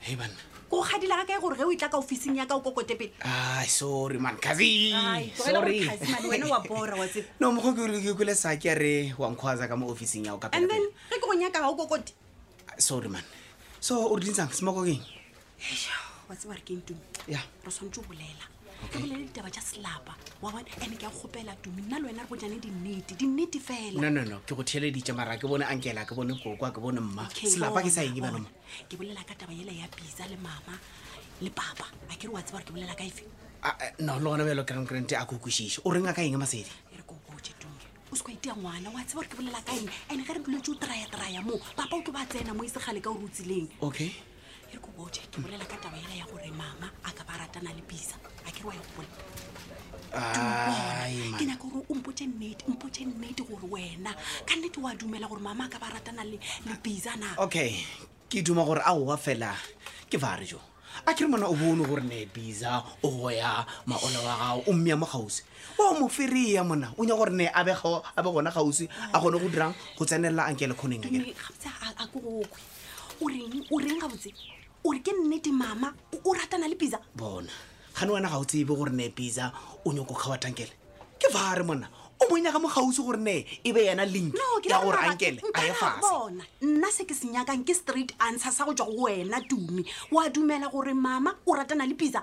Hey banna. Go gadila ga kae gore ge o itla ka ofising ya ka o kokote pele. Ah, sorry man, kazi. Sorry. Kazi man, wena wa bora wa tsebe. No, mokgo ke ke kule sa ke re wa nkhwaza ka mo ofising ya o ka pele. And then ge ke go nyaka ga o kokote. Ah, sorry man. So o re dinsang smoko ke? Heyo, wa tseba re ke ntumi. Yeah. Re swantse o bolela. Ke bolele ditaba tša selapa. Wa bona ene ke a kgopela tumi. Nna le wena re bojane dinnete, dinnete fela. No no no, ke go theeleditše mara ke bone ankela, ke bone kokwa, ke bone mma. Selapa ke sa eng ba loma. ke bolela ka taba yela ya pisa le mama le papa a ke re wa tseba gore ke bolela ka efe Ah, eh, no le gona bjalo grand grante a ko kwešiše o reng a ka eng masedi e re ko o botse tonke o se kwa itea ngwana wa tseba gore ke bolela ka eng ande ge re duletse o traya-traya moo papa o tlo ba tsena mo e segale ka o re o tsileng okay e re ko botse ke bolela ka taba yela ya gore mama a ka ba ratana le pisa a ke wa e gopola Ai, man. ke nyaka gore o mpotse nnete mpotse nnete gore wena ka nnete wa dumela gore mama a ka ba ratana le le biza na okay ke duma gore a owa fela ke fare jo a ke re mona o bone gore ne biza o goya maola wa gago o mmea mo gausi wa mo ferea mona o nya gore ne a be gao- a be gona gausi a kgone go dirang go tsenelela ankele kgoneng a kere Dume, gabotse a a ko gokwe o reng o reng gabotse o re ke nnete mama o ratana le pizza bona gane wena ga o tsebe gore ne pizza o nyoko kgawa tankele ke fare monna o mo nyaka mo gausi gore ne e be yena link ya gore ankele a ye fasebona nna se ke se nyakang ke straight answer sa go tswa go wena tumi wa dumela gore mama o ratana le pizza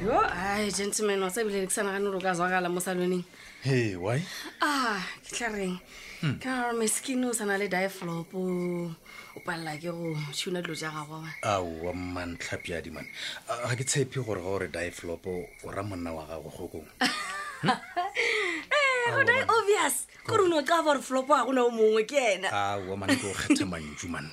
yo ai gentleman wa tsebile ke sana gane gore o ka zwagala mo saloneng hey why ah ke tla reng hmm. ke nagana gore meskin o sana le diaflop o palela ke go tšhuna dilo ja gago aowa man tlhapiadi man ga ke tshepe gore ga gore diaflop o ra monna wa gago kgokong hmm? eh, go di obvious gore o ne o tla gore flopo ga gona o mongwe ke ena aowa man ke o kgethe mantšu man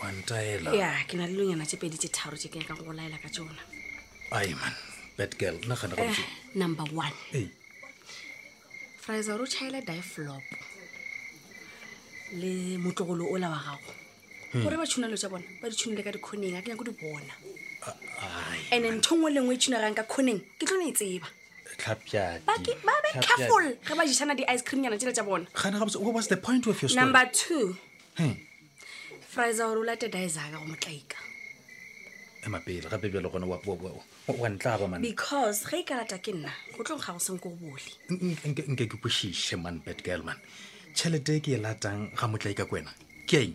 wa ntaela ya ke na le lonyana tše pedi tše tharo tše ke nyakang go laela ka tsona ai man bad girl nna gana eh, gabotse number one Ei. frisa gore o chaele diflop le motlogolo o la wa gago Hmm. gore ba tshunelo tša bona ba di tshunele ka dikgoneng a ke nyako di bona ai and ntho ngwe le ngwe e tshunegeng ka kgoneng ke tlo ne e tseba tlhapjadi ba ke- ba be Tlhapjadi. careful ge ba ješana di-ice cream nyana tsela tša bona gana gabotse what was the point of your story number two Hmm. frisa gore o late daesaka go motlaika emapele gape bjale gone wa ntla ba man because ge e ka lata ke nna go tlong ga go seng ko bole nke ke kwešiše man bad girl man tšhelete e ke e latang ga motlaika ko wena ke eng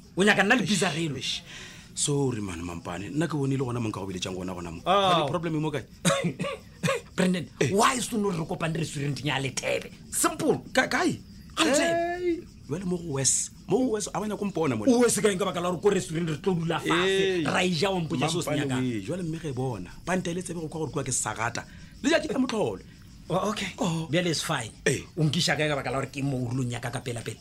o nyaka nna le bizarelo sorry mane mampane nna ke bone e le gona mong ka go biletsang gona gona mo ah. problem e mo kae brandon eh. why se no re kopane re swereng ding ya lethebe simple kae jale mo go wes mo go wes a banya ko mpona mo wes ka eng ka baka la gore ko re swereng re tlo dula fatshe ra ija o mpotsa se o se nyakang jale mme ge bona ba nta le tsebe go kwa gore kwa ke sagata le ja ke ka motlhole Oh, okay oh. bjale is fine eh. o nkiša kae ka baka la gore ke mo o rulong yaka ka pelapele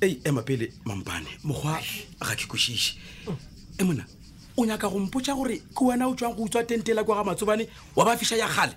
ei ema pele mampane mokgwa ga ke kwešiše e mona o nyaka go mpotsa gore ke wena o tswang go utswa tentela kwa ga matsobane wa ba fiša ya kgale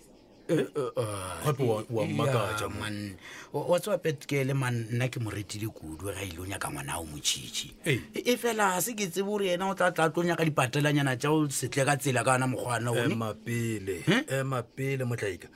eh, gape wa mmakatša man wa tsewa petkele man nna ke mo retile kudu ga ile o nyaka ngwana o motšhitšhi e fela ga se ke tsebo gore ena o tla tla tlo nyaka dipatelanyana tša o setle ka tsela ka ona mokgwana emapele emapele motlaika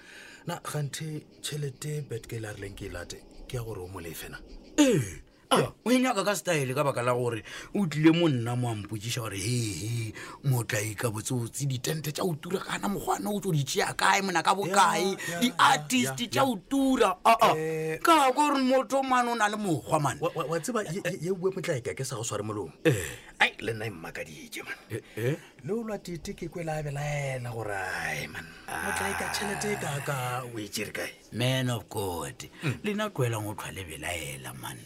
na ganthe tšhelete petkele a rileng ke e late ke ya gore o mo lefena ee Ah, o e nyaka ka style ka baka la gore o tlile mo nna mo ampotsiša gore hehe motlai ka botsotsi ditente tša o tura kana mokgwana o tso di tšea kae mona ka bokae di-artist tša o tura aa ah, ah. eh. ka kore motho mane o na le mokgwa mane wa tseba ye bue motlai ka ke sa go sware molomo eh. ai le nna e mmakaditše man eh, le o lwa tete ke kwela a belaela gore ai man motlai ka tšhelete e kaka o e tšere kae man of god mm. le na tloelang go tlhwa le belaela man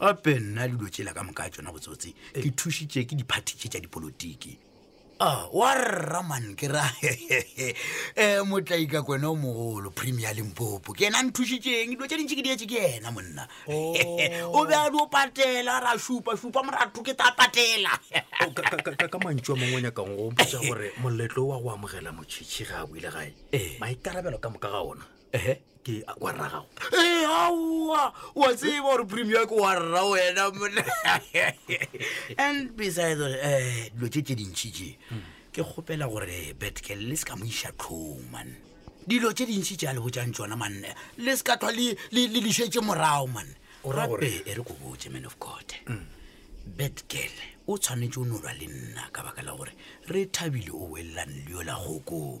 gape nna dilo tsela ka moka tsona botsotsi eh. ke thušitše ke diphathi tše tša dipolotiki ah, wa rra man ke ra um eh, motlaika kwena o mogolo premier limpopo ke ena nthušitseng dilo tše dintši ke dietse ke ena monna oh. o be a dio patela ra šupa šupa moratho ke ta patela oh, ka mantšu a mangwe nyakang go mpotsa gore moletlo wa go amogela motšhitšhi ga a buile gae Eh. maikarabelo ka moka ga ona ehe ke a- wa rra gago ee aowa wa tseba gore prim ya ko wa rra wena mona and besides gore um dilo tse tse dintšhi tše ke kgopela gore betkel le se ka mo iša tlhong man dilo tše dintšhi tše a le botsang tsona manne le se ka tlhwa le- le le lišetse morago man O ra gore- gape e re ko botse man of god betkel o tshwanetse o norwa le nna ka baka la gore re thabile o welelane le yola kgokong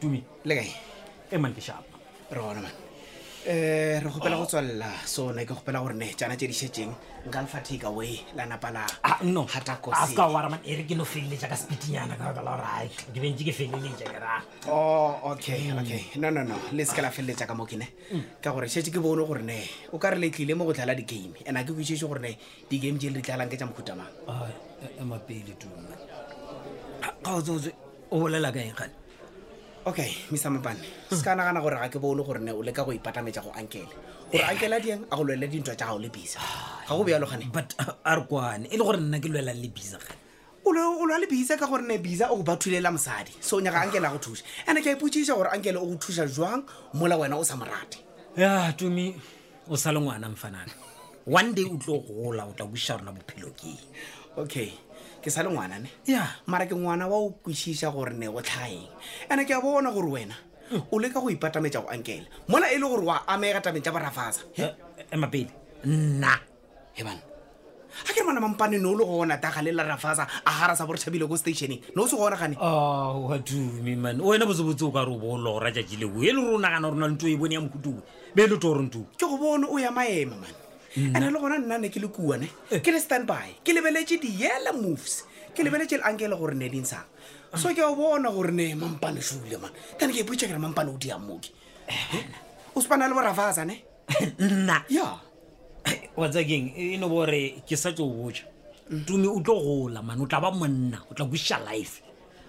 tumi le kae e man ke shapa re gona man um re gopela go tswalela so ne ke gopela gore ne tsana tse di šetseng nka lefa take away la napa la ah, no hatakoska wara man e re ke no feleletša ka sepitinyana ka baka la gore ai ke bentse ke feleletša ke ra o oh, okay okay no no no le se ke la feleletša ka mo ke ne ka gore šetse ke bone gore ne o ka re le tlile mo go tlala di-game and a ke kwišešo gore ne di-game tse le di tlalang ke tsa mokhutamang emapele tuma ga o tsotse o bolela ka eng gale okay misa mapane se ka nagana gore ga ke bone gore ne o leka go ipatametsa go ankele gore ankele a dieng a go lwele dintwa tsa gago le bisa ga go bjalo gane but a re kwane e le gore nna ke lwelang le bisa gane o lwa le bisa ka gore ne bisa o go bathulela mosadi so o nyaka ankele a go thuša ande ke a ipotsiša gore ankele o go thuša jwang mola wena o sa mo rate ya tumi o sa le ngwana mfanana one day o tlo gola o tla kwešiša rona bophelo ke okay ke sa le ngwana ne ya mara ke ngwana wa o kwešiša gore ne go tlhagaeng ande ke a bona gore wena o leka go ipatametša go ankele mola e le gore wa amega tabeng tša borafatsa emapele nna e bana a ke re mana mampane ne o le gona daga le la rafasa a gara sa borethabile ko stationeng ne o se gona gane a wa dume man wena botsebotse o ka re o bo o lora jatši leo e le gore o nagana gore na le nto e bone ya mohutuwe be e le toro nto ke go bone o ya maema mane Mm. ene le gona nna ne ke le kuane eh. ke le stand by ke lebeletse di-yellow moves ke lebeletse le ankele gore ne ding sang ah. so ke o bona gore ne mampane sule man tane ke e botsa kere mampane o diamoke eh, o sepana le borafasa ne nna ya wa tsa keng e no bore ke sa tlo botša tumi o tlo gola mane o tla ba monna o tla kuša life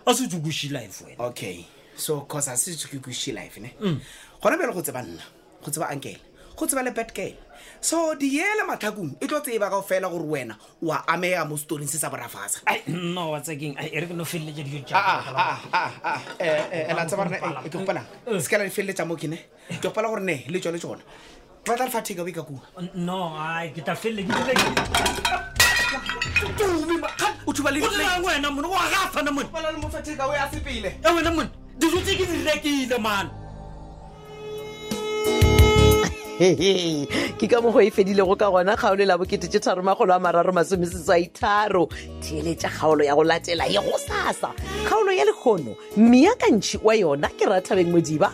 a se tse kuši life wena okay so cause a se ke kuši life ne gona bjale go tseba nna go tseba ankele go tseba le bad girl so diele matlhakong e tlo tseba kao fela gore wena wa amega mo storing se sa borafasa Ai, nna wa tsa keng ai, e re ke no feleletša dijo tša Ah, ah, ah, ah, ah, eh, eh, ela tseba rena, eh, ke gopolang se ka la di feleletša mo kene ke gopela gore ne le tsone tsone ke batla lefa take away ka kua no ai ke tla felele o thuba le wena mone wa ga fana mone bala le mo fa take away a sepele e wena mone dijo tse ke di rekile man ke ka mogo e fedilego ka gona kgaolo e la bokete tše tharo magolo a mararo masomeseswai tharo theeletša kgaolo ya go latela ye go sasa kgaolo ya lekgono mmeakantšhi wa yona ke rathabeng modiba